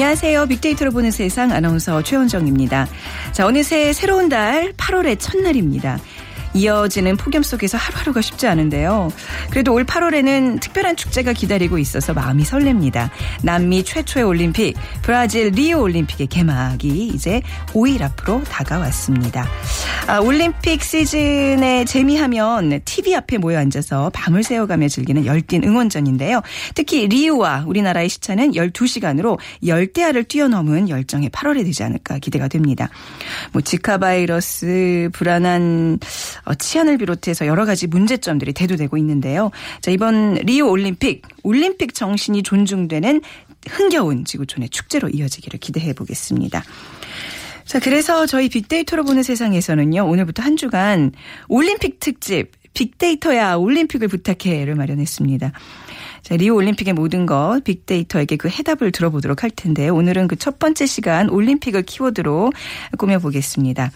안녕하세요. 빅데이터로 보는 세상 아나운서 최원정입니다. 자, 어느새 새로운 달 8월의 첫날입니다. 이어지는 폭염 속에서 하루하루가 쉽지 않은데요. 그래도 올 8월에는 특별한 축제가 기다리고 있어서 마음이 설렙니다. 남미 최초의 올림픽, 브라질 리오 올림픽의 개막이 이제 5일 앞으로 다가왔습니다. 아, 올림픽 시즌에 재미하면 TV 앞에 모여 앉아서 밤을 새워가며 즐기는 열띤 응원전인데요. 특히 리우와 우리나라의 시차는 12시간으로 열대야를 뛰어넘은 열정의 8월이 되지 않을까 기대가 됩니다. 뭐 지카 바이러스, 불안한 어, 치안을 비롯해서 여러 가지 문제점들이 대두되고 있는데요. 자, 이번 리우 올림픽, 올림픽 정신이 존중되는 흥겨운 지구촌의 축제로 이어지기를 기대해 보겠습니다. 자, 그래서 저희 빅데이터로 보는 세상에서는요, 오늘부터 한 주간 올림픽 특집, 빅데이터야 올림픽을 부탁해를 마련했습니다. 자, 리우 올림픽의 모든 것 빅데이터에게 그 해답을 들어보도록 할 텐데 오늘은 그 첫 번째 시간 올림픽을 키워드로 꾸며보겠습니다.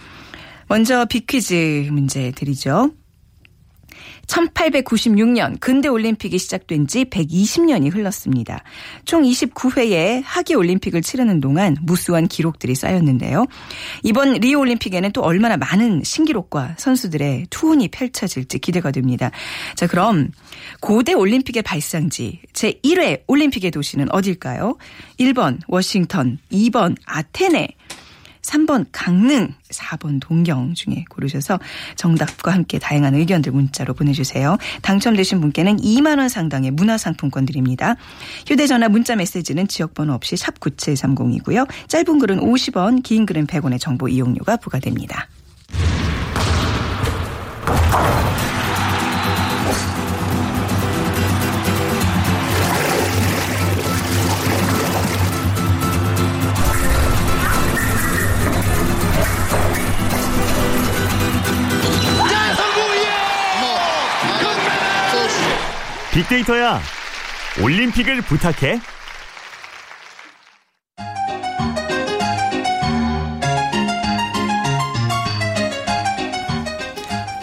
먼저 빅퀴즈 문제 드리죠. 1896년 근대 올림픽이 시작된 지 120년이 흘렀습니다. 총 29회의 하계 올림픽을 치르는 동안 무수한 기록들이 쌓였는데요. 이번 리오 올림픽에는 또 얼마나 많은 신기록과 선수들의 투혼이 펼쳐질지 기대가 됩니다. 자, 그럼 고대 올림픽의 발상지 제1회 올림픽의 도시는 어딜까요? 1번 워싱턴, 2번 아테네, 3번 강릉, 4번 동경 중에 고르셔서 정답과 함께 다양한 의견들 문자로 보내주세요. 당첨되신 분께는 2만 원 상당의 문화상품권 드립니다. 휴대전화 문자 메시지는 지역번호 없이 샵 9730이고요. 짧은 글은 50원, 긴 글은 100원의 정보 이용료가 부과됩니다. 빅데이터야 올림픽을 부탁해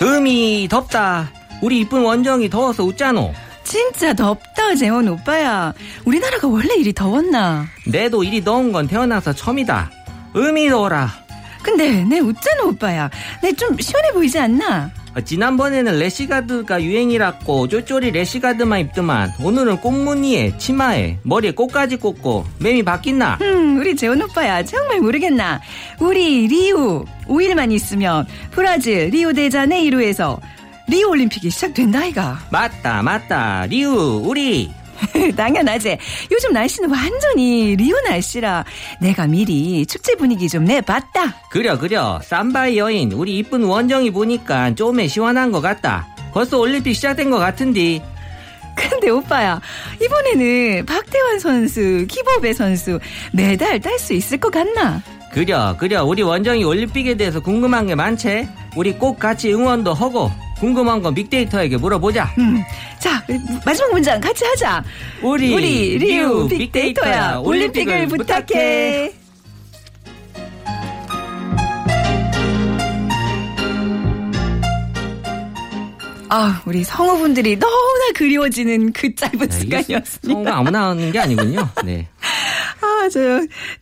음이 덥다. 우리 이쁜 원정이 더워서 웃자노. 진짜 덥다, 재원 오빠야. 우리나라가 원래 이리 더웠나? 내도 이리 더운 건 태어나서 처음이다. 음이 더워라. 근데 내 웃잖아, 오빠야. 내 좀 시원해 보이지 않나? 어, 지난번에는 래시가드가 유행이라고 쫄쫄이 래시가드만 입더만 오늘은 꽃무늬에 치마에 머리에 꽃까지 꽂고 맴이 바뀌나? 음, 우리 재원 오빠야 정말 모르겠나? 우리 리우 5일만 있으면 브라질 리우데자네이루에서 리우 올림픽이 시작된다 아이가. 맞다 맞다 리우 우리 당연하지. 요즘 날씨는 완전히 리우 날씨라 내가 미리 축제 분위기 좀 내봤다. 그려 그려 삼바이 여인 우리 이쁜 원정이 보니까 좀에 시원한 것 같다. 벌써 올림픽 시작된 것 같은디. 근데 오빠야 이번에는 박태환 선수, 기법의 선수 메달 딸 수 있을 것 같나? 그려 그려 우리 원정이 올림픽에 대해서 궁금한 게 많지. 우리 꼭 같이 응원도 하고 궁금한 건 빅데이터에게 물어보자. 음, 자 마지막 문장 같이 하자. 우리, 우리 리우 빅데이터야 올림픽을 부탁해. 아, 우리 성우분들이 너무나 그리워지는 그 짧은 네, 이게 시간이었습니다. 성우가 아무나 하는 게 아니군요. 네. 아, 저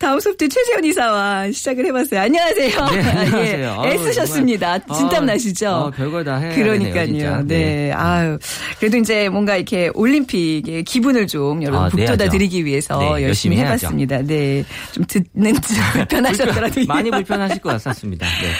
다음 소프트 최재현 이사와 시작을 해봤어요. 안녕하세요. 네, 안녕하세요. 예, 아우, 애쓰셨습니다. 정말. 진땀 아, 나시죠? 어, 별걸 다 해야 그러니까요. 네. 네. 아유. 그래도 이제 뭔가 이렇게 올림픽의 기분을 좀 여러분 아, 북돋아 내야죠. 드리기 위해서 네, 열심히 열심히. 해봤습니다. 네. 좀 듣는 좀 불편하셨더라도. 많이 불편하실 것 같았습니다. 네.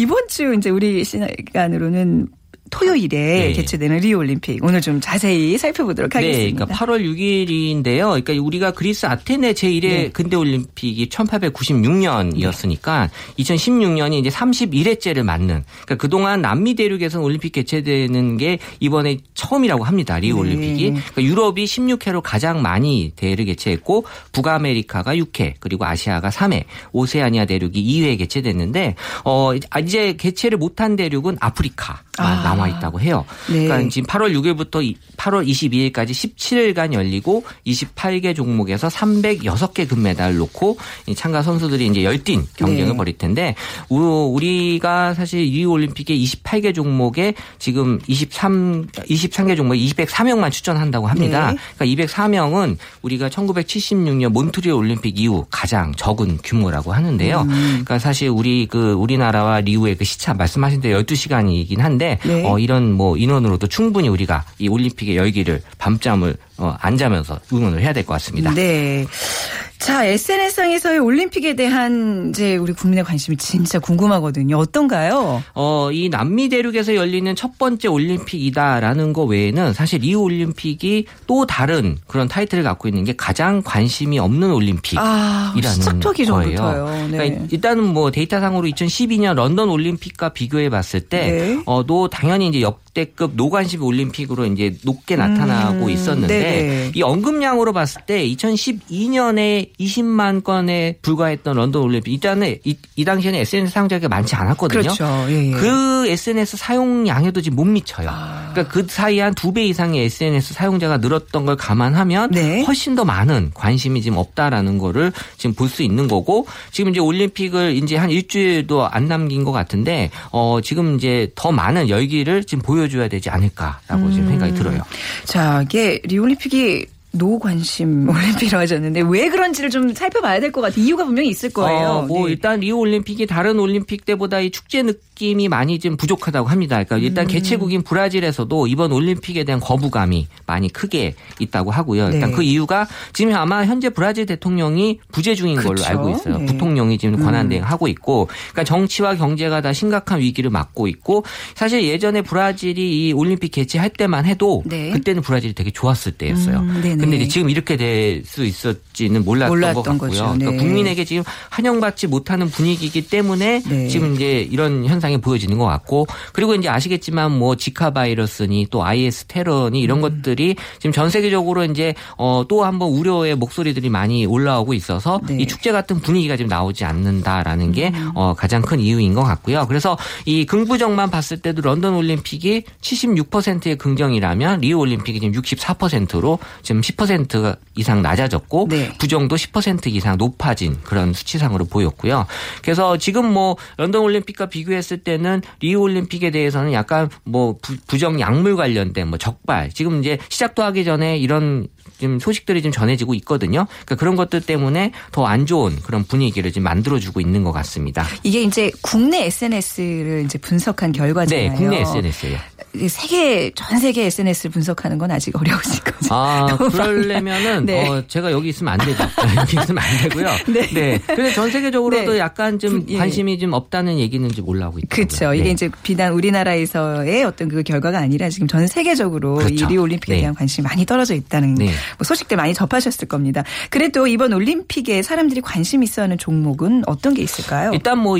이번 주 이제 우리 시간으로는 토요일에 네. 개최되는 리우 올림픽 오늘 좀 자세히 살펴보도록 네, 하겠습니다. 그러니까 8월 6일인데요. 그러니까 우리가 그리스 아테네 제1회 네. 근대 올림픽이 1896년이었으니까 2016년이 이제 31회째를 맞는. 그러니까 그동안 남미 대륙에서 올림픽 개최되는 게 이번에 처음이라고 합니다. 리우 네. 올림픽이. 그러니까 유럽이 16회로 가장 많이 대회를 개최했고 북아메리카가 6회, 그리고 아시아가 3회, 오세아니아 대륙이 2회 개최됐는데 어 이제 개최를 못한 대륙은 아프리카가 아. 남아 있다고 해요. 네. 그러니까 지금 8월 6일부터 8월 22일까지 17일간 열리고 28개 종목에서 306개 금메달을 놓고 이 참가 선수들이 이제 열띤 경쟁을 네. 벌일 텐데 우- 우리가 사실 이 올림픽에 28개 종목에 지금 23 23개 종목에 204명만 출전한다고 합니다. 네. 그러니까 204명은 우리가 1976년 몬트리올 올림픽 이후 가장 적은 규모라고 하는데요. 음. 그러니까 사실 우리 그 우리나라와 리우의 그 시차 말씀하신 대로 12시간이긴 한데 네. 어 이런 뭐 인원으로도 충분히 우리가 이 올림픽의 열기를 밤잠을 어, 안 자면서 응원을 해야 될 것 같습니다. 네. 자, SNS상에서의 올림픽에 대한 이제 우리 국민의 관심이 진짜 궁금하거든요. 어떤가요? 어, 이 남미 대륙에서 열리는 첫 번째 올림픽이다라는 거 외에는 사실 이 올림픽이 또 다른 그런 타이틀을 갖고 있는 게 가장 관심이 없는 올림픽. 아, 이라는 거예요. 전부터요. 네. 그러니까 일단은 뭐 데이터상으로 2012년 런던 올림픽과 비교해 봤을 때, 네. 어, 또 당연히 이제 역대급 노관심 올림픽으로 이제 높게 나타나고 음, 있었는데, 네네. 이 언급량으로 봤을 때 2012년에 20만 건에 불과했던 런던 올림픽, 일단은 이, 이 당시에는 SNS 사용자가 많지 않았거든요. 그렇죠. 예, 예. 그 SNS 사용량에도 지금 못 미쳐요. 아. 그러니까 그 사이에 한 두 배 이상의 SNS 사용자가 늘었던 걸 감안하면 네. 훨씬 더 많은 관심이 지금 없다라는 거를 지금 볼 수 있는 거고 지금 이제 올림픽을 이제 한 일주일도 안 남긴 것 같은데 어 지금 이제 더 많은 열기를 지금 보여 줘야 되지 않을까라고 지금 음. 생각이 들어요. 자, 이게 리올림픽이 노관심 올림픽이라고 하셨는데 왜 그런지를 좀 살펴봐야 될 것 같아요. 이유가 분명히 있을 거예요. 어, 뭐 네. 일단 리우 올림픽이 다른 올림픽 때보다 이 축제 느낌이 많이 좀 부족하다고 합니다. 그러니까 일단 음. 개최국인 브라질에서도 이번 올림픽에 대한 거부감이 많이 크게 있다고 하고요. 일단 네. 그 이유가 지금 아마 현재 브라질 대통령이 부재 중인 걸로 그쵸. 알고 있어요. 네. 부통령이 지금 권한 대행하고 있고, 그러니까 정치와 경제가 다 심각한 위기를 맞고 있고, 사실 예전에 브라질이 이 올림픽 개최할 때만 해도 네. 그때는 브라질이 되게 좋았을 때였어요. 음. 근데 이제 지금 이렇게 될 수 있었지는 몰랐던, 몰랐던 것 같고요. 거죠. 네. 그러니까 국민에게 지금 환영받지 못하는 분위기이기 때문에 네. 지금 이제 이런 현상이 보여지는 것 같고 그리고 이제 아시겠지만 뭐 지카 바이러스니 또 IS 테러니 이런 음. 것들이 지금 전 세계적으로 이제 어 또 한번 우려의 목소리들이 많이 올라오고 있어서 네. 음. 이 축제 같은 분위기가 지금 나오지 않는다라는 게 어, 가장 큰 이유인 것 같고요. 그래서 이 긍부정만 봤을 때도 런던 올림픽이 76%의 긍정이라면 리우 올림픽이 지금 64%로 지금 10% 이상 낮아졌고 네. 부정도 10% 이상 높아진 그런 수치상으로 보였고요. 그래서 지금 뭐 런던 올림픽과 비교했을 때는 리우 올림픽에 대해서는 약간 뭐 부, 부정 약물 관련된 뭐 적발 지금 이제 시작도 하기 전에 이런 지금 소식들이 좀 전해지고 있거든요. 그러니까 그런 것들 때문에 더 안 좋은 그런 분위기를 지금 만들어주고 있는 것 같습니다. 이게 이제 국내 SNS를 이제 분석한 결과잖아요. 네, 국내 SNS예요. 세계 전 세계 SNS를 분석하는 건 아직 어려우실 거죠. 아, 그러려면은 네. 어, 제가 여기 있으면 안 되죠. 여기 있으면 안 되고요. 네. 네. 그래서 전 세계적으로도 네. 약간 좀 예. 관심이 좀 없다는 얘기는 좀 올라오고 있더라고요. 그렇죠. 이게 네. 이제 비단 우리나라에서의 어떤 그 결과가 아니라 지금 전 세계적으로 그렇죠. 이 리우 올림픽에 네. 대한 관심이 많이 떨어져 있다는 네. 뭐 소식들 많이 접하셨을 겁니다. 그래도 이번 올림픽에 사람들이 관심 있어하는 종목은 어떤 게 있을까요? 일단 뭐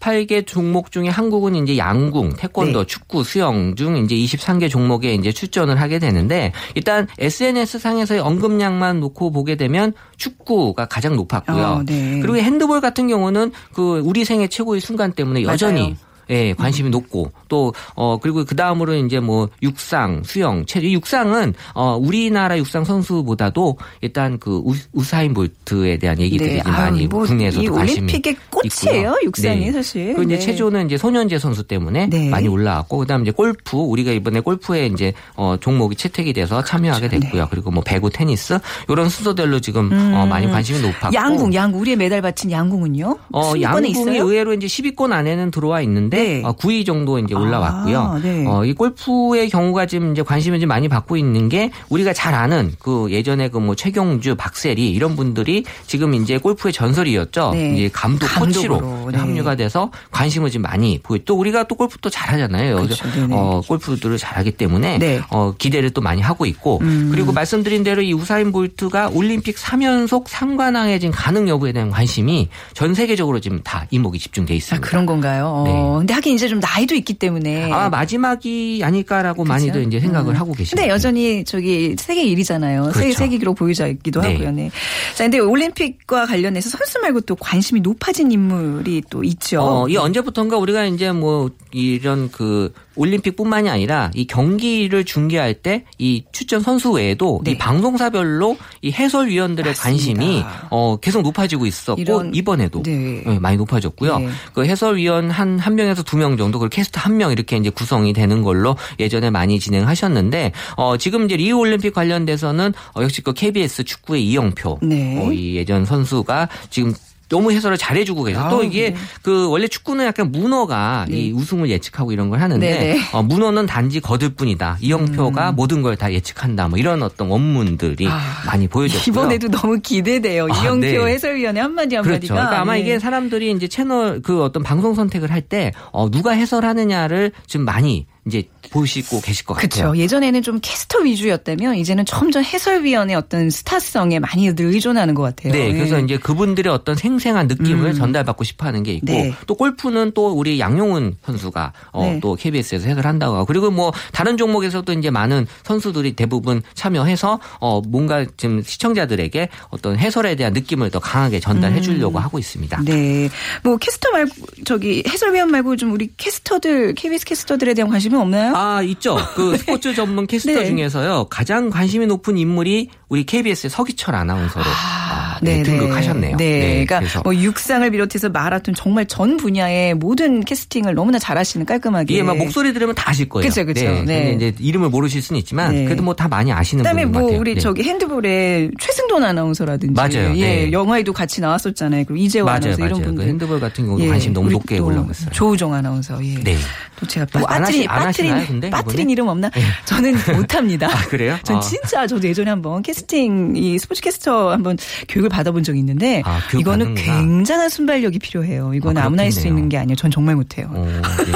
28개 종목 중에 한국은 이제 양궁, 태권도, 네. 축구, 수영 중 이제 23개 종목에 이제 출전을 하게 되는데 일단 SNS 상에서의 언급량만 놓고 보게 되면 축구가 가장 높았고요. 어, 네. 그리고 핸드볼 같은 경우는 그 우리 생애 최고의 순간 때문에 여전히 맞아요. 예, 관심이 높고 또 어 그리고 그 다음으로 이제 뭐 육상, 수영, 체조. 이 육상은 어 우리나라 육상 선수보다도 일단 그 우, 우사인 볼트에 대한 얘기들이 좀 많이 아유, 뭐 국내에서도 이 관심이 올림픽의 꽃이에요, 있고요. 육상이 네. 사실. 그리고 이제 네. 체조는 이제 손현재 선수 때문에 네. 많이 올라왔고 그다음에 이제 골프 우리가 이번에 골프에 이제 어 종목이 채택이 돼서 참여하게 그렇죠. 됐고요. 그리고 뭐 배구, 테니스 이런 순서대로 지금 어 많이 관심이 높았고 음. 양궁, 양궁 우리의 메달 받친 양궁은요? 어, 양궁이 있어요? 의외로 이제 10위권 안에는 들어와 있는데 있었는데 네. 어, 9위 정도 이제 올라왔고요. 아, 네. 어, 이 골프의 경우가 지금 이제 관심을 좀 많이 받고 있는 게 우리가 잘 아는 그 예전에 그 뭐 최경주, 박세리 이런 분들이 지금 이제 골프의 전설이었죠. 네. 이제 감독 감독으로, 코치로 네. 합류가 돼서 관심을 좀 많이 보여. 또 우리가 또 골프 또 잘하잖아요. 그렇죠. 네네. 어, 골프들을 잘하기 때문에 네. 어, 기대를 또 많이 하고 있고 음. 그리고 말씀드린 대로 이 우사인 볼트가 올림픽 3연속 상관왕에 지금 가능 여부에 대한 관심이 전 세계적으로 지금 다 이목이 집중돼 아, 있습니다. 그런 건가요? 어, 네. 근데 하긴 이제 좀 나이도 있기 때문에. 아마 마지막이 아닐까라고 많이들 이제 생각을 하고 계십니다. 근데 여전히 저기 세계 1위잖아요. 세계 그렇죠. 세계 기록 보유자이기도 네. 하고요. 네. 자, 근데 올림픽과 관련해서 선수 말고 또 관심이 높아진 인물이 또 있죠. 어, 이 언제부턴가 우리가 이제 뭐 이런 그 올림픽뿐만이 아니라 이 경기를 중계할 때이 출전 선수 외에도 네. 이 방송사별로 이 해설위원들의 맞습니다. 관심이 어 계속 높아지고 있었고 이런- 이번에도 네. 네, 많이 높아졌고요. 네. 그 해설위원 한 한 명 에서 두 명 정도 그리고 캐스터 한명 이렇게 이제 구성이 되는 걸로 예전에 많이 진행하셨는데 어 지금 이제 리우 올림픽 관련돼서는 어 역시 그 KBS 축구의 이영표 네. 어, 이 예전 선수가 지금 너무 해설을 잘해주고 계세요. 또 이게 네. 그 원래 축구는 약간 문어가 네. 이 우승을 예측하고 이런 걸 하는데 네네. 어, 문어는 단지 거들 뿐이다. 이영표가 모든 걸 다 예측한다. 뭐 이런 어떤 원문들이 음. 아, 많이 보여졌고요. 이번에도 너무 기대돼요. 아, 이영표 네. 해설위원의 한마디 한마디가. 그렇죠. 그러니까 아마 네. 이게 사람들이 이제 채널 그 어떤 방송 선택을 할때 어, 누가 해설하느냐를 좀 많이 이제 보시고 계실 것 같아요. 그렇죠. 예전에는 좀 캐스터 위주였다면 이제는 점점 해설위원의 어떤 스타성에 많이들 의존하는 것 같아요. 네, 그래서 예. 이제 그분들의 어떤 생생한 느낌을 전달받고 싶어하는 게 있고 네. 또 골프는 또 우리 양용훈 선수가 어, 네. 또 KBS에서 해설한다고 하고 그리고 뭐 다른 종목에서도 이제 많은 선수들이 대부분 참여해서 어 뭔가 지금 시청자들에게 어떤 해설에 대한 느낌을 더 강하게 전달해 주려고 하고 있습니다. 네. 뭐 캐스터 말고 저기 해설위원 말고 좀 우리 캐스터들 KBS 캐스터들에 대한 관심은 없나요? 아, 있죠. 그 스포츠 전문 캐스터 네. 중에서요. 가장 관심이 높은 인물이 우리 KBS의 서기철 아나운서로 아, 네, 등극하셨네요. 네, 그러니까 그래서 뭐 육상을 비롯해서 마라톤 정말 전 분야의 모든 캐스팅을 너무나 잘하시는 깔끔하게. 이게 막 목소리 들으면 다 아실 거예요. 그쵸, 그쵸. 네. 네. 이제 이름을 모르실 수는 있지만 네. 그래도 뭐 다 많이 아시는 그다음에 분인 것뭐 같아요. 우리 네. 저기 핸드볼에 최승돈 아나운서라든지 맞아요. 예, 네. 영화에도 같이 나왔었잖아요. 그리고 이재호 맞아요, 아나운서 이런 맞아요. 분들. 그 핸드볼 같은 경우도 관심 너무 높게 있어요. 조우종 아나운서. 예. 네. 또 제가 뭐안 빠트린 빠트린 빠트린? 이름 없나? 저는 못합니다. 아, 그래요? 전 아. 진짜 저도 예전에 한번 캐스팅 이 스포츠 캐스터 한번 교육을 받아본 적이 있는데 아, 이거는 받는구나. 굉장한 순발력이 필요해요. 이거는 아, 아무나 할 수. 있는 게 아니에요. 전 정말 못해요. 어, 네.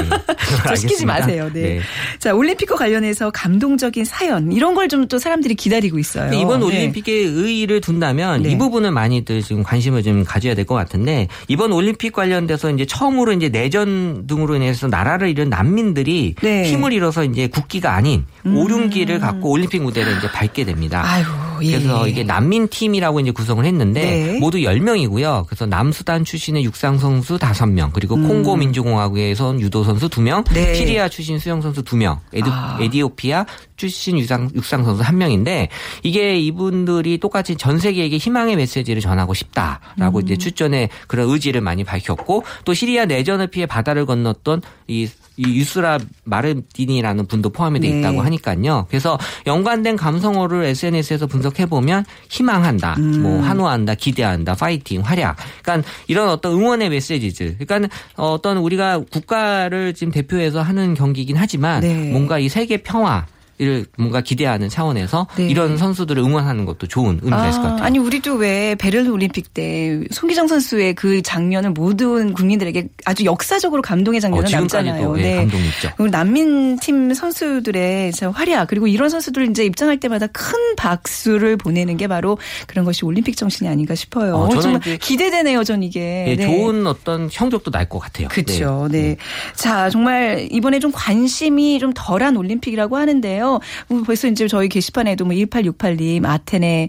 저 시키지. 마세요. 네. 자, 올림픽과 관련해서 감동적인 사연 이런 걸 좀 또 사람들이 기다리고 있어요. 이번 네. 올림픽에 의의를 둔다면 네. 이 부분을 많이들 지금 관심을 좀 가져야 될 것 같은데 이번 올림픽 관련돼서 이제 처음으로 이제 내전 등으로 인해서 나라를 잃은 난민들이 네. 음. 힘을 잃어서 이제 국기가 아닌 오륜기를 갖고 올림픽 무대를 이제 밟게 됩니다. 아이고, 예. 그래서 이게 난민 팀이라고 이제 구성을 했는데 네. 모두 10명이고요. 그래서 남수단 출신의 육상 선수 5명, 그리고 콩고 민주공화국에서 온 유도 선수 2명, 음. 네. 시리아 출신 수영 선수 2명, 에디, 아. 에디오피아 출신 육상, 육상 선수 1명인데 이게 이분들이 똑같이 전 세계에게 희망의 메시지를 전하고 싶다라고 음. 이제 출전에 그런 의지를 많이 밝혔고 또 시리아 내전을 피해 바다를 건넜던 이, 이 유스라 마르디니라는 분도 포함이 돼 네. 있다고 하니까요. 그래서 연관된 감성어를 SNS에서 분석해 보면 희망한다, 음. 뭐 환호한다, 기대한다, 파이팅, 활약. 그러니까 이런 어떤 응원의 메시지들. 그러니까 어떤 우리가 국가를 지금 대표해서 하는 경기이긴 하지만 네. 뭔가 이 세계 평화 를 뭔가 기대하는 차원에서 네. 이런 선수들을 응원하는 것도 좋은 의미가 있을 것 같아요. 아니 우리도 왜 베를린 올림픽 때 송기정 선수의 그 장면을 모든 국민들에게 아주 역사적으로 감동의 장면을 어, 남잖아요. 예, 감동이 있죠. 그리고 난민 팀 선수들의 활약 그리고 이런 선수들 이제 입장할 때마다 큰 박수를 보내는 게 바로 그런 것이 올림픽 정신이 아닌가 싶어요. 어, 정말 기대되네요, 전 이게. 예, 네. 좋은 어떤 성적도 날 것 같아요. 그렇죠. 네. 자, 정말 이번에 좀 관심이 좀 덜한 올림픽이라고 하는데요. 뭐 벌써 이제 저희 게시판에도 뭐 1868님 아테네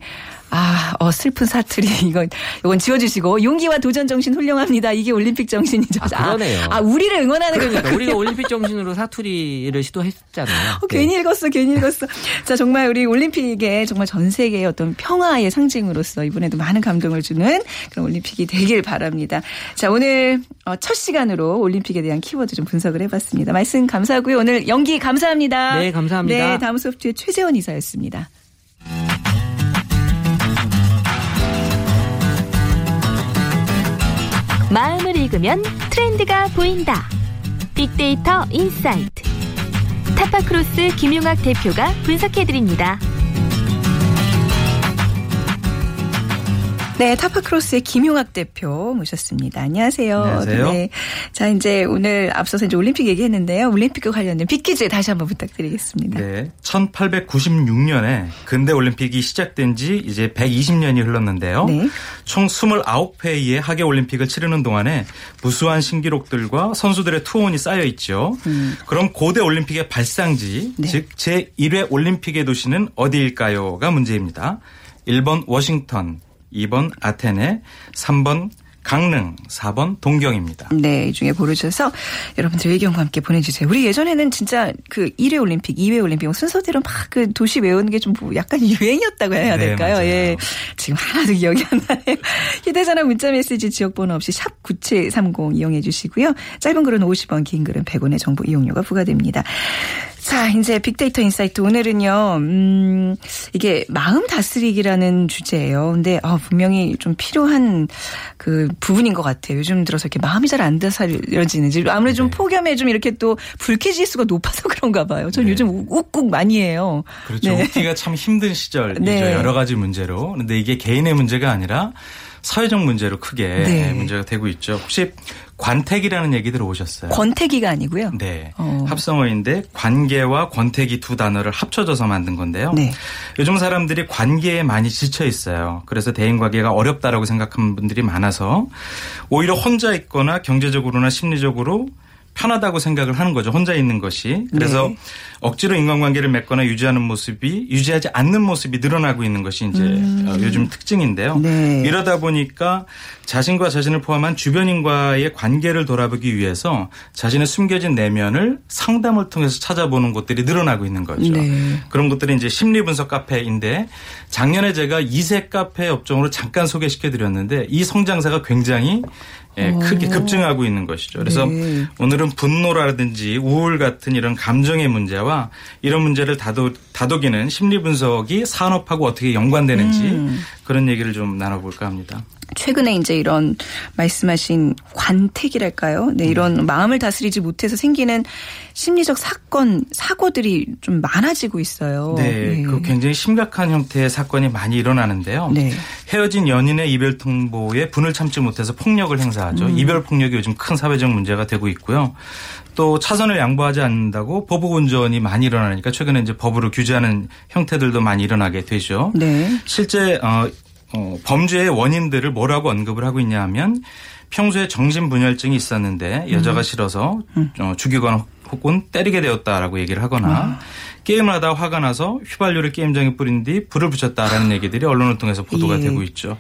아, 어, 슬픈 사투리, 이건, 이건 지워주시고, 용기와 도전 정신 훌륭합니다. 이게 올림픽 정신이죠. 아, 그러네요. 아, 우리를 응원하는 그러니까 거예요. 우리가 올림픽 정신으로 사투리를 시도했잖아요. 어, 네. 괜히 읽었어, 괜히 읽었어. 자, 정말 우리 올림픽에 정말 전 세계의 어떤 평화의 상징으로서 이번에도 많은 감동을 주는 그런 올림픽이 되길 바랍니다. 자, 오늘 어, 첫 시간으로 올림픽에 대한 키워드 좀 분석을 해봤습니다. 말씀 감사하고요. 오늘 얘기 감사합니다. 네, 감사합니다. 네, 다음 소프트의 최재원 이사였습니다. 마음을 읽으면 트렌드가 보인다. 빅데이터 insight. 타파크로스 김용학 대표가 분석해드립니다. 네, 타파크로스의 김용학 대표 모셨습니다. 안녕하세요. 안녕하세요. 네. 자, 이제 오늘 앞서서 이제 올림픽 얘기했는데요. 올림픽과 관련된 빅퀴즈 다시 한번 부탁드리겠습니다. 네. 1896년에 근대 올림픽이 시작된 지 이제 120년이 흘렀는데요. 네. 총 29회의 하계 올림픽을 치르는 동안에 무수한 신기록들과 선수들의 투혼이 쌓여 있죠. 그럼 고대 올림픽의 발상지, 네. 즉 제1회 올림픽의 도시는 어디일까요?가 문제입니다. 1번 워싱턴, 2번 아테네, 3번 강릉, 4번 동경입니다. 네, 이 중에 고르셔서 여러분들 의견과 함께 보내주세요. 우리 예전에는 진짜 그 1회 올림픽, 2회 올림픽 순서대로 막 그 도시 외우는 게좀 약간 유행이었다고 해야 네, 될까요? 맞아요. 예. 지금 하나도 기억이 안 나네요. 휴대전화 문자메시지 지역번호 없이 샵 9730 이용해 주시고요. 짧은 글은 50원, 긴 글은 100원의 정보 이용료가 부과됩니다. 자, 이제 빅데이터 insight 오늘은요, 음, 이게 마음 다스리기라는 주제예요. 근데, 아, 분명히 좀 필요한 그 부분인 것 같아요. 요즘 들어서 이렇게 마음이 잘 안 다스려지는지. 아무래도 좀 네. 폭염에 좀 이렇게 또 불쾌지수가 높아서 그런가 봐요. 전 네. 요즘 욱욱 많이 해요. 그렇죠. 네. 웃기가 참 힘든 시절이죠. 네. 여러 가지 문제로. 근데 이게 개인의 문제가 아니라 사회적 문제로 크게 네. 문제가 되고 있죠. 혹시 관택이라는 얘기 들어보셨어요? 권태기가 아니고요. 네. 어. 합성어인데 관계와 권태기 두 단어를 합쳐져서 만든 건데요. 네. 요즘 사람들이 관계에 많이 지쳐 있어요. 그래서 대인 관계가 어렵다라고 생각하는 분들이 많아서 오히려 혼자 있거나 경제적으로나 심리적으로 편하다고 생각을 하는 거죠. 혼자 있는 것이. 그래서 네. 억지로 인간관계를 맺거나 유지하는 모습이 유지하지 않는 모습이 늘어나고 있는 것이 이제 어, 요즘 특징인데요. 음. 네. 이러다 보니까 자신과 자신을 포함한 주변인과의 관계를 돌아보기 위해서 자신의 숨겨진 내면을 상담을 통해서 찾아보는 곳들이 늘어나고 있는 거죠. 네. 그런 것들이 이제 심리 분석 카페인데 작년에 제가 이색 카페 업종으로 잠깐 소개시켜 드렸는데 이 성장세가 굉장히 예, 크게 급증하고 있는 것이죠. 그래서 네. 오늘은 분노라든지 우울 같은 이런 감정의 문제와 이런 문제를 다독, 다독이는 심리 분석이 산업하고 어떻게 연관되는지 음. 그런 얘기를 좀 나눠볼까 합니다. 최근에 이제 이런 말씀하신 관택이랄까요? 네, 이런 마음을 다스리지 못해서 생기는 심리적 사건, 사고들이 좀 많아지고 있어요. 네, 그 굉장히 심각한 형태의 사건이 많이 일어나는데요. 네. 헤어진 연인의 이별 통보에 분을 참지 못해서 폭력을 행사하죠. 음. 이별 폭력이 요즘 큰 사회적 문제가 되고 있고요. 또 차선을 양보하지 않는다고 보복 운전이 많이 일어나니까 최근에 이제 법으로 규제하는 형태들도 많이 일어나게 되죠. 네. 실제 어, 어, 범죄의 원인들을 뭐라고 언급을 하고 있냐 하면 평소에 정신분열증이 있었는데 음. 여자가 싫어서 어, 죽이거나 혹은 때리게 되었다라고 얘기를 하거나 아. 게임을 하다 화가 나서 휘발유를 게임장에 뿌린 뒤 불을 붙였다라는 얘기들이 언론을 통해서 보도가 예. 되고 있죠.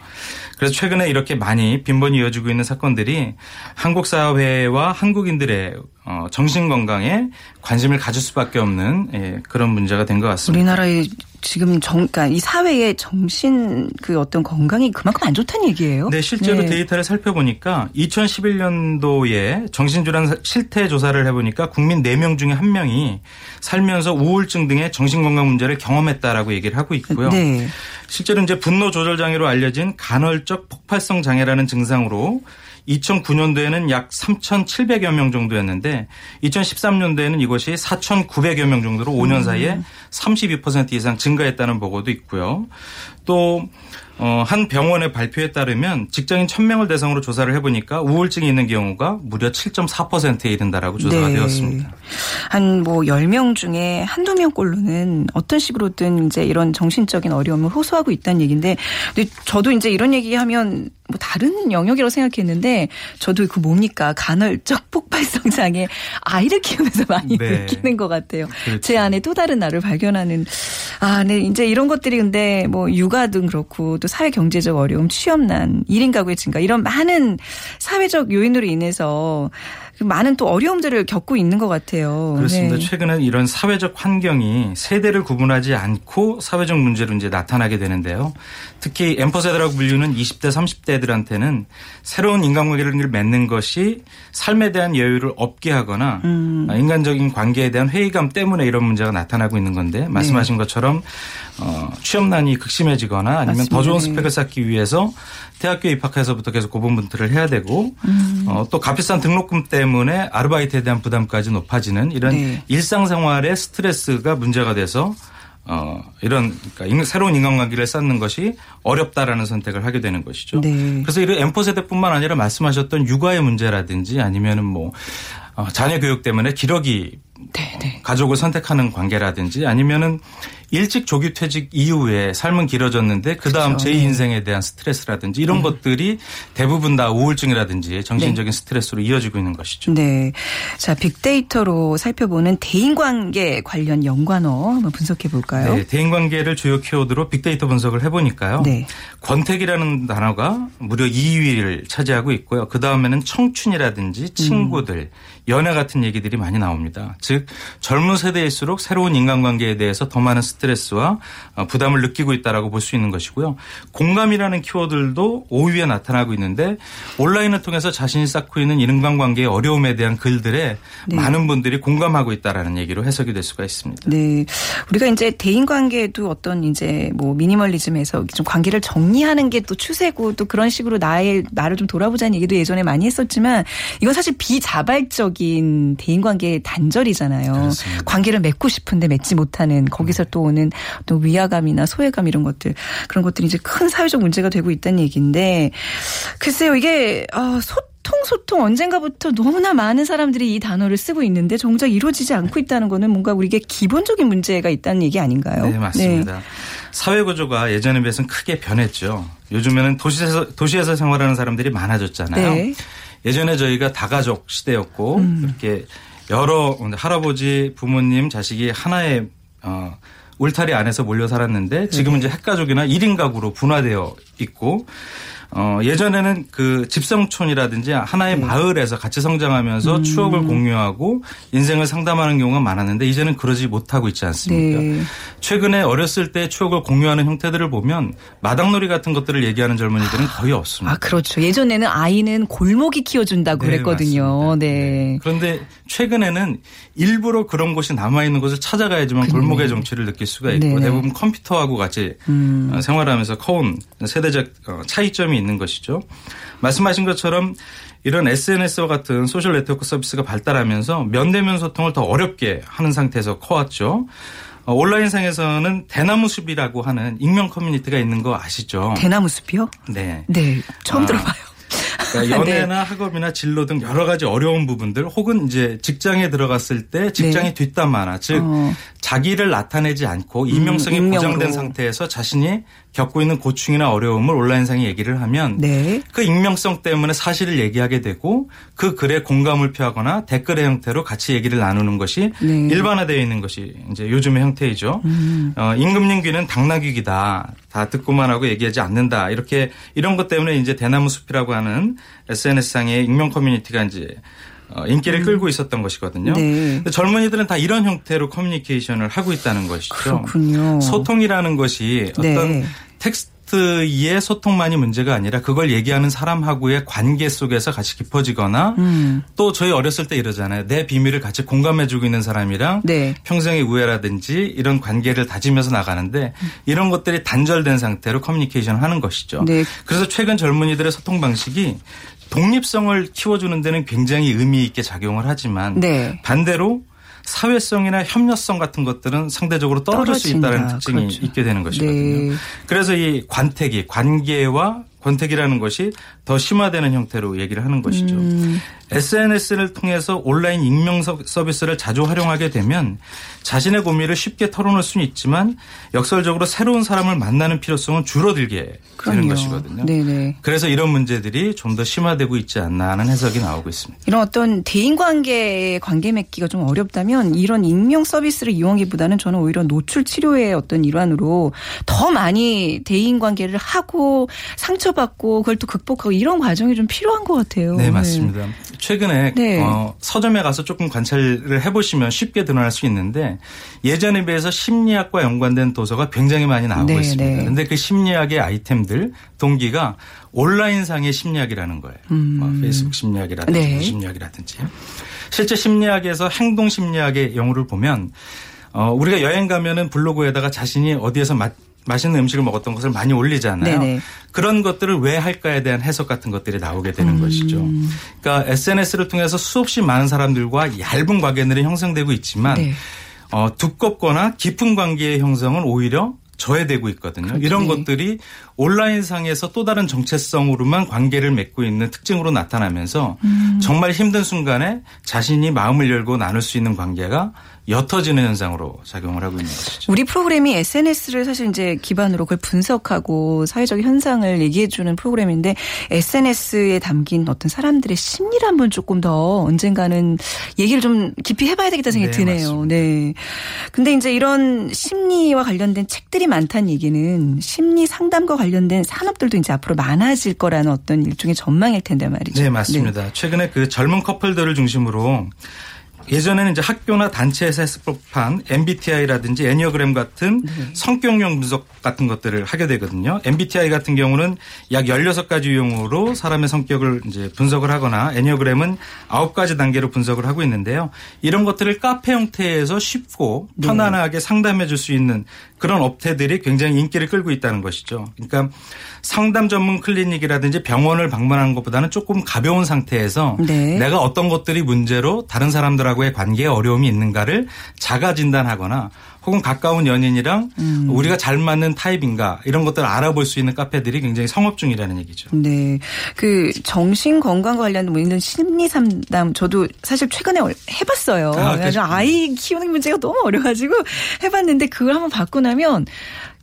그래서 최근에 이렇게 많이 빈번히 이어지고 있는 사건들이 한국 사회와 한국인들의 어, 정신 건강에 관심을 가질 수밖에 없는 예, 그런 문제가 된 것 같습니다. 우리나라의 지금 정, 그러니까 이 사회의 정신 그 어떤 건강이 그만큼 안 좋다는 얘기예요. 네, 실제로 네. 데이터를 살펴보니까 2011년도에 정신질환 실태 조사를 해보니까 국민 4명 중에 1명이 살면서 우울증 등의 정신건강 문제를 경험했다라고 얘기를 하고 있고요. 네. 실제로 이제 분노 조절 장애로 알려진 간헐적 폭발성 장애라는 증상으로 2009년도에는 약 3,700여 명 정도였는데 2013년도에는 이것이 4,900여 명 정도로 5년 사이에 32% 이상 증가했다는 보고도 있고요. 또 어, 한 병원의 발표에 따르면 직장인 1000명을 대상으로 조사를 해보니까 우울증이 있는 경우가 무려 7.4%에 이른다라고 조사가 네. 되었습니다. 한 뭐 10명 중에 한두 명꼴로는 어떤 식으로든 이제 이런 정신적인 어려움을 호소하고 있다는 얘기인데 근데 저도 이제 이런 얘기하면 뭐 다른 영역이라고 생각했는데 저도 그 뭡니까 간헐적 폭발성 장애 아이를 키우면서 많이 네. 느끼는 것 같아요. 그렇죠. 제 안에 또 다른 나를 발견하는 아, 네 이제 이런 것들이 근데 뭐 육아든 그렇고 또 사회 경제적 어려움, 취업난, 1인 가구의 증가 이런 많은 사회적 요인으로 인해서 그 많은 또 어려움들을 겪고 있는 것 같아요. 그렇습니다. 네. 최근에 이런 사회적 환경이 세대를 구분하지 않고 사회적 문제로 이제 나타나게 되는데요. 특히 엠퍼 세대라고 불리는 20대, 30대들한테는 새로운 인간관계를 맺는 것이 삶에 대한 여유를 없게 하거나 음. 인간적인 관계에 대한 회의감 때문에 이런 문제가 나타나고 있는 건데 말씀하신 것처럼 어, 취업난이 극심해지거나 아니면 더 맞습니다. 좋은 네. 스펙을 쌓기 위해서 대학교에 입학해서부터 계속 그 부분들을 해야 되고 음. 어, 또 값비싼 등록금 때문에 아르바이트에 대한 부담까지 높아지는 이런 네. 일상생활의 스트레스가 문제가 돼서 어, 이런 그러니까 인- 새로운 인간관계를 쌓는 것이 어렵다라는 선택을 하게 되는 것이죠. 네. 그래서 이런 엠포 세대뿐만 아니라 말씀하셨던 육아의 문제라든지 아니면은 뭐 어, 자녀 교육 때문에 기러기 네, 네. 가족을 선택하는 관계라든지 아니면은 일찍 조기 퇴직 이후에 삶은 길어졌는데 그 다음 그렇죠. 제 네. 인생에 대한 스트레스라든지 이런 것들이 대부분 다 우울증이라든지 정신적인 스트레스로 이어지고 있는 것이죠. 네. 자, 빅데이터로 살펴보는 대인관계 관련 연관어 한번 분석해 볼까요? 네, 대인관계를 주요 키워드로 빅데이터 분석을 해 보니까요. 네. 권태기라는 단어가 무려 2위를 차지하고 있고요. 그 다음에는 청춘이라든지 친구들, 연애 같은 얘기들이 많이 나옵니다. 즉 젊은 세대일수록 새로운 인간관계에 대해서 더 많은 스트레스와 어, 부담을 느끼고 있다라고 볼 수 있는 것이고요. 공감이라는 키워드도 5위에 나타나고 있는데 온라인을 통해서 자신이 쌓고 있는 인간관계의 어려움에 대한 글들에 네. 많은 분들이 공감하고 있다라는 얘기로 해석이 될 수가 있습니다. 네. 우리가 이제 대인 관계도 어떤 이제 뭐 미니멀리즘에서 좀 관계를 정리하는 게 또 추세고 또 그런 식으로 나의 나를 좀 돌아보자는 얘기도 예전에 많이 했었지만 이건 사실 비자발적 인 대인 관계의 단절이잖아요. 그렇습니다. 관계를 맺고 싶은데 맺지 못하는 거기서 또 오는 또 위화감이나 소외감 이런 것들 그런 것들이 이제 큰 사회적 문제가 되고 있다는 얘기인데 글쎄요 이게 아, 소통 소통 언젠가부터 너무나 많은 사람들이 이 단어를 쓰고 있는데 정작 이루어지지 않고 있다는 거는 뭔가 우리에게 기본적인 문제가 있다는 얘기 아닌가요? 네, 맞습니다. 사회 구조가 예전에 비해서는 크게 변했죠. 요즘에는 도시에서 도시에서 생활하는 사람들이 많아졌잖아요. 네. 예전에 저희가 다가족 시대였고 이렇게 여러 할아버지, 부모님, 자식이 하나의 어 울타리 안에서 몰려 살았는데 지금은 이제 핵가족이나 1인 가구로 분화되어 있고 어, 예전에는 그 집성촌이라든지 하나의 마을에서 같이 성장하면서 추억을 공유하고 인생을 상담하는 경우가 많았는데 이제는 그러지 못하고 있지 않습니까? 네. 최근에 어렸을 때 추억을 공유하는 형태들을 보면 마당놀이 같은 것들을 얘기하는 젊은이들은 거의 없습니다. 아, 그렇죠. 예전에는 아이는 골목이 키워준다고 네, 그랬거든요. 맞습니다. 네. 그런데 최근에는 일부러 그런 곳이 남아있는 곳을 찾아가야지만 골목의 정취를 느낄 수가 있고 네네. 대부분 컴퓨터하고 같이 음. 어, 생활하면서 커온 세대적 어, 차이점이 있는 것이죠. 말씀하신 것처럼 이런 SNS와 같은 소셜 네트워크 서비스가 발달하면서 면대면 소통을 더 어렵게 하는 상태에서 커왔죠. 어, 온라인상에서는 대나무숲이라고 하는 익명 커뮤니티가 있는 거 아시죠? 대나무 숲이요? 네. 네. 처음 아. 들어봐요. 그러니까 연애나 네. 학업이나 진로 등 여러 가지 어려운 부분들 혹은 이제 직장에 들어갔을 때 직장이 뒷담화나 즉 네. 어. 자기를 나타내지 않고 이명성이 음, 익명으로. 보장된 상태에서 자신이 겪고 있는 고충이나 어려움을 온라인상에 얘기를 하면 네. 그 익명성 때문에 사실을 얘기하게 되고 그 글에 공감을 표하거나 댓글의 형태로 같이 얘기를 나누는 것이 네. 음. 일반화되어 있는 것이 이제 요즘의 형태이죠. 어, 임금님 귀는 당나귀기다. 다 듣고만 하고 얘기하지 않는다. 이렇게 이런 것 때문에 이제 대나무 숲이라고 하는 SNS상의 익명 커뮤니티가 이제 어, 인기를 끌고 있었던 것이거든요. 음. 네. 젊은이들은 다 이런 형태로 커뮤니케이션을 하고 있다는 것이죠. 그렇군요. 소통이라는 것이 어떤 네. 텍스트 의 소통만이 문제가 아니라 그걸 얘기하는 사람하고의 관계 속에서 같이 깊어지거나 음. 또 저희 어렸을 때 이러잖아요. 내 비밀을 같이 공감해주고 있는 사람이랑 네. 평생의 우애라든지 이런 관계를 다지면서 나가는데 이런 것들이 단절된 상태로 커뮤니케이션을 하는 것이죠. 네. 그래서 최근 젊은이들의 소통 방식이 독립성을 키워주는 데는 굉장히 의미 있게 작용을 하지만 네. 반대로 사회성이나 협력성 같은 것들은 상대적으로 떨어질 수 떨어진다. 있다는 특징이 그렇죠. 있게 되는 것이거든요. 네. 그래서 이 관택이 관계와 권태기라는 것이 더 심화되는 형태로 얘기를 하는 것이죠. 음. SNS를 통해서 온라인 익명 서- 서비스를 자주 활용하게 되면 자신의 고민을 쉽게 털어놓을 수는 있지만 역설적으로 새로운 사람을 만나는 필요성은 줄어들게 되는 그럼요. 것이거든요. 네네. 그래서 이런 문제들이 좀 더 심화되고 있지 않나 하는 해석이 나오고 있습니다. 이런 어떤 대인 관계의 관계 맺기가 좀 어렵다면 이런 익명 서비스를 이용하기보다는 저는 오히려 노출 치료의 어떤 일환으로 더 많이 대인 관계를 하고 상처 받고 그걸 또 극복하고 이런 과정이 좀 필요한 것 같아요. 네, 맞습니다. 최근에 네. 어, 서점에 가서 조금 관찰을 해보시면 쉽게 드러날 수 있는데 예전에 비해서 심리학과 연관된 도서가 굉장히 많이 나오고 네, 있습니다. 네. 그런데 그 심리학의 아이템들 동기가 온라인상의 심리학이라는 거예요. 뭐 페이스북 심리학이라든지 네. 뭐 심리학이라든지 실제 심리학에서 행동 심리학의 영어를 보면 어, 우리가 여행 가면은 블로그에다가 자신이 어디에서 맛 맛있는 음식을 먹었던 것을 많이 올리잖아요. 네네. 그런 것들을 왜 할까에 대한 해석 같은 것들이 나오게 되는 것이죠. 그러니까 SNS를 통해서 수없이 많은 사람들과 얇은 관계들이 형성되고 있지만 네. 어, 두껍거나 깊은 관계의 형성은 오히려 저해되고 있거든요. 이런 네. 것들이 온라인상에서 또 다른 정체성으로만 관계를 맺고 있는 특징으로 나타나면서 음. 정말 힘든 순간에 자신이 마음을 열고 나눌 수 있는 관계가 옅어지는 현상으로 작용을 하고 있는 것이죠. 우리 프로그램이 SNS를 사실 이제 기반으로 그걸 분석하고 사회적 현상을 얘기해주는 프로그램인데 SNS에 담긴 어떤 사람들의 심리를 한번 조금 더 언젠가는 얘기를 좀 깊이 해봐야 되겠다 생각이 네, 드네요. 맞습니다. 네. 근데 이제 이런 심리와 관련된 책들이 많다는 얘기는 심리 상담과 관련된 산업들도 이제 앞으로 많아질 거라는 어떤 일종의 전망일 텐데 말이죠. 네, 맞습니다. 최근에 그 젊은 커플들을 중심으로 예전에는 이제 학교나 단체에서 했을 법한 MBTI라든지 애니어그램 같은 성격형 분석 같은 것들을 하게 되거든요. MBTI 같은 경우는 약 16가지 유형으로 사람의 성격을 이제 분석을 하거나 애니어그램은 9가지 단계로 분석을 하고 있는데요. 이런 것들을 카페 형태에서 쉽고 편안하게 상담해 줄 수 있는 그런 업체들이 굉장히 인기를 끌고 있다는 것이죠. 그러니까 상담 전문 클리닉이라든지 병원을 방문하는 것보다는 조금 가벼운 상태에서 네. 내가 어떤 것들이 문제로 다른 사람들하고의 관계에 어려움이 있는가를 자가 진단하거나 혹은 가까운 연인이랑 음. 우리가 잘 맞는 타입인가 이런 것들을 알아볼 수 있는 카페들이 굉장히 성업 중이라는 얘기죠. 네. 그 정신 건강과 관련된 뭐 이런 심리 상담 저도 사실 최근에 얼- 해봤어요. 아. 아이 키우는 문제가 너무 어려가지고 해봤는데 그걸 한번 받고 나면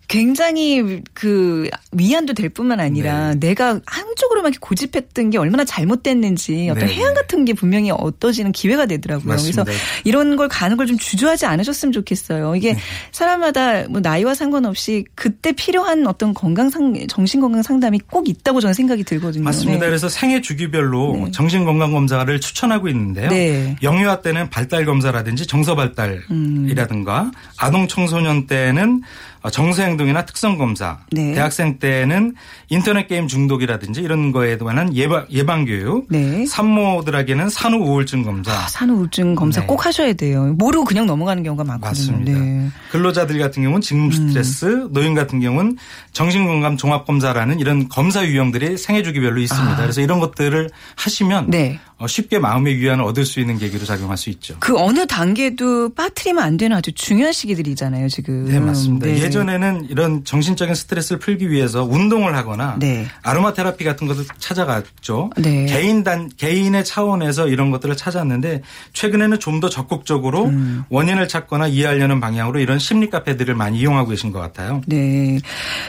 굉장히 그 위안도 될 뿐만 아니라 네. 내가 한쪽으로만 이렇게 고집했던 게 얼마나 잘못됐는지 어떤 네. 해안 같은 게 분명히 얻어지는 기회가 되더라고요. 맞습니다. 그래서 이런 걸 가는 걸 좀 주저하지 않으셨으면 좋겠어요. 이게 네. 사람마다 뭐 나이와 상관없이 그때 필요한 어떤 건강 상 정신 건강 상담이 꼭 있다고 저는 생각이 들거든요. 맞습니다. 네. 그래서 생애 주기별로 네. 정신 건강 검사를 추천하고 있는데요. 네. 영유아 때는 발달 검사라든지 정서 발달이라든가 아동 청소년 때는 정서행동이나 특성검사, 네. 대학생 때는 인터넷 게임 중독이라든지 이런 거에 관한 예방, 예방교육, 네. 산모들에게는 산후 우울증 검사, 아, 산후 우울증 검사 네. 꼭 하셔야 돼요. 모르고 그냥 넘어가는 경우가 많거든요. 맞습니다. 네. 근로자들 같은 경우는 직무 스트레스, 노인 같은 경우는 정신건강 종합검사라는 이런 검사 유형들이 생애 주기별로 있습니다. 그래서 이런 것들을 하시면 아. 네. 어, 쉽게 마음의 위안을 얻을 수 있는 계기로 작용할 수 있죠. 그 어느 단계도 빠뜨리면 안 되는 아주 중요한 시기들이잖아요, 지금. 네, 맞습니다. 네. 예전에는 이런 정신적인 스트레스를 풀기 위해서 운동을 하거나 네. 아로마 테라피 같은 것을 찾아갔죠. 네. 개인 단 개인의 차원에서 이런 것들을 찾았는데 최근에는 좀 더 적극적으로 음. 원인을 찾거나 이해하려는 방향으로 이런 심리 카페들을 많이 이용하고 계신 것 같아요. 네.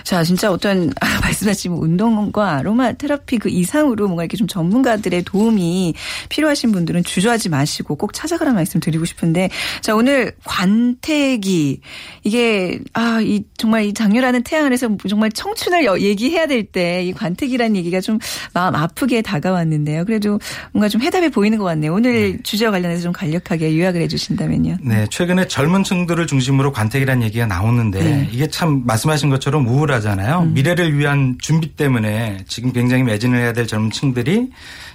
자, 진짜 어떤, 아, 말씀하신 운동과 아로마 테라피 그 이상으로 뭔가 이렇게 좀 전문가들의 도움이 필요하신 분들은 주저하지 마시고 꼭 찾아가라 말씀 드리고 싶은데. 자, 오늘 관태기. 이게, 아, 이, 정말 이 장유라는 태양 아래서 정말 청춘을 여- 얘기해야 될 때 이 관태기라는 얘기가 좀 마음 아프게 다가왔는데요. 그래도 뭔가 좀 해답이 보이는 것 같네요. 오늘 주제와 관련해서 좀 간략하게 요약을 해 주신다면요. 네, 최근에 젊은 층들을 중심으로 관택이라는 얘기가 나오는데 네. 음. 이게 참 말씀하신 것처럼 우울하잖아요. 미래를 위한 준비 때문에 지금 굉장히 매진을 해야 될 젊은 층들이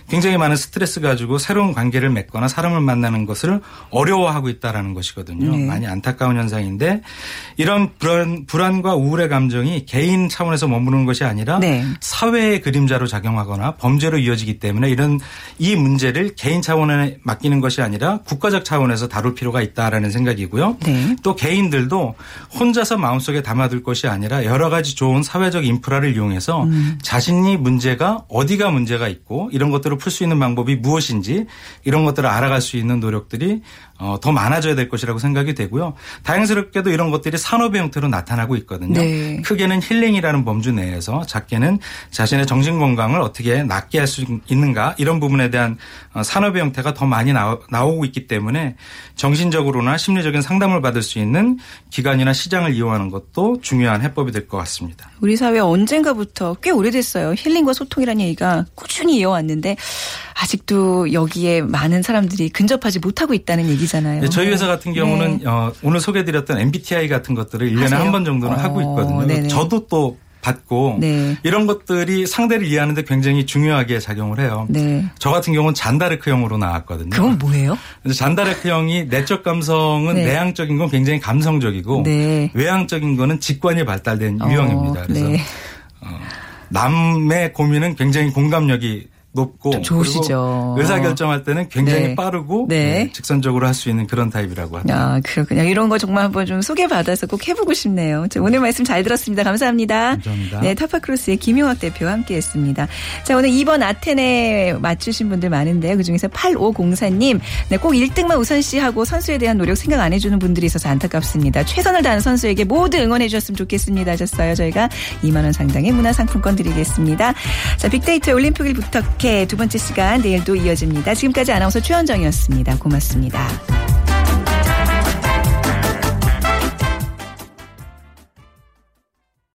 굉장히 많은 스트레스 가지고 새로운 관계를 맺거나 사람을 만나는 것을 어려워하고 있다라는 것이거든요. 네. 많이 안타까운 현상인데 이런 불안, 불안과 우울의 감정이 개인 차원에서 머무르는 것이 아니라 네. 사회의 그림자로 작용하거나 범죄로 이어지기 때문에 이런 이 문제를 개인 차원에 맡기는 것이 아니라 국가적 차원에서 다룰 필요가 있다라는 생각이고요. 네. 또 개인들도 혼자서 마음속에 담아둘 것이 아니라 여러 가지 좋은 사회적 인프라를 이용해서 음. 자신이 문제가 어디가 문제가 있고 이런 것들을 풀 수 있는 방법이 무엇인지 이런 것들을 알아갈 수 있는 노력들이 어, 더 많아져야 될 것이라고 생각이 되고요. 다행스럽게도 이런 것들이 산업의 형태로 나타나고 있거든요. 네. 크게는 힐링이라는 범주 내에서 작게는 자신의 정신 건강을 어떻게 낫게 할 수 있는가 이런 부분에 대한 어, 산업의 형태가 더 많이 나오, 나오고 있기 때문에 정신적으로나 심리적인 상담을 받을 수 있는 기관이나 시장을 이용하는 것도 중요한 해법이 될 것 같습니다. 우리 사회 언젠가부터 꽤 오래됐어요. 힐링과 소통이라는 얘기가 꾸준히 이어왔는데 아직도 여기에 많은 사람들이 근접하지 못하고 있다는 얘기 잖아요. 네, 저희 회사 같은 경우는 네. 어, 오늘 소개해드렸던 MBTI 같은 것들을 1년에 하세요? 한번 정도는 어, 하고 있거든요. 네네. 저도 또 받고 네. 이런 것들이 상대를 이해하는데 굉장히 중요하게 작용을 해요. 네. 저 같은 경우는 잔다르크형으로 나왔거든요. 그건 뭐예요? 잔다르크형이 내적 감성은 네. 내향적인 건 굉장히 감성적이고 네. 외향적인 거는 직관이 발달된 어, 유형입니다. 그래서 네. 남의 고민은 굉장히 공감력이 높고 좀 좋으시죠. 그리고 의사 결정할 때는 굉장히 네. 빠르고 네. 네, 직선적으로 할 수 있는 그런 타입이라고 합니다. 아, 그렇군요. 이런 거 정말 한번 좀 소개받아서 꼭 해보고 싶네요. 자, 오늘 말씀 잘 들었습니다. 감사합니다. 감사합니다. 네, 타파크로스의 김용학 대표와 함께 했습니다. 자, 오늘 2번 아테네 맞추신 분들 많은데요. 그 중에서 8504님, 네, 꼭 1등만 우선시하고 선수에 대한 노력 생각 안 해주는 분들이 있어서 안타깝습니다. 최선을 다하는 선수에게 모두 응원해 주셨으면 좋겠습니다. 하셨어요. 저희가 2만 원 상당의 문화상품권 드리겠습니다. 자, 빅데이터 올림픽을 부탁 해두 번째 시간 내일도 이어집니다. 지금까지 아나운서 최현정이었습니다. 고맙습니다.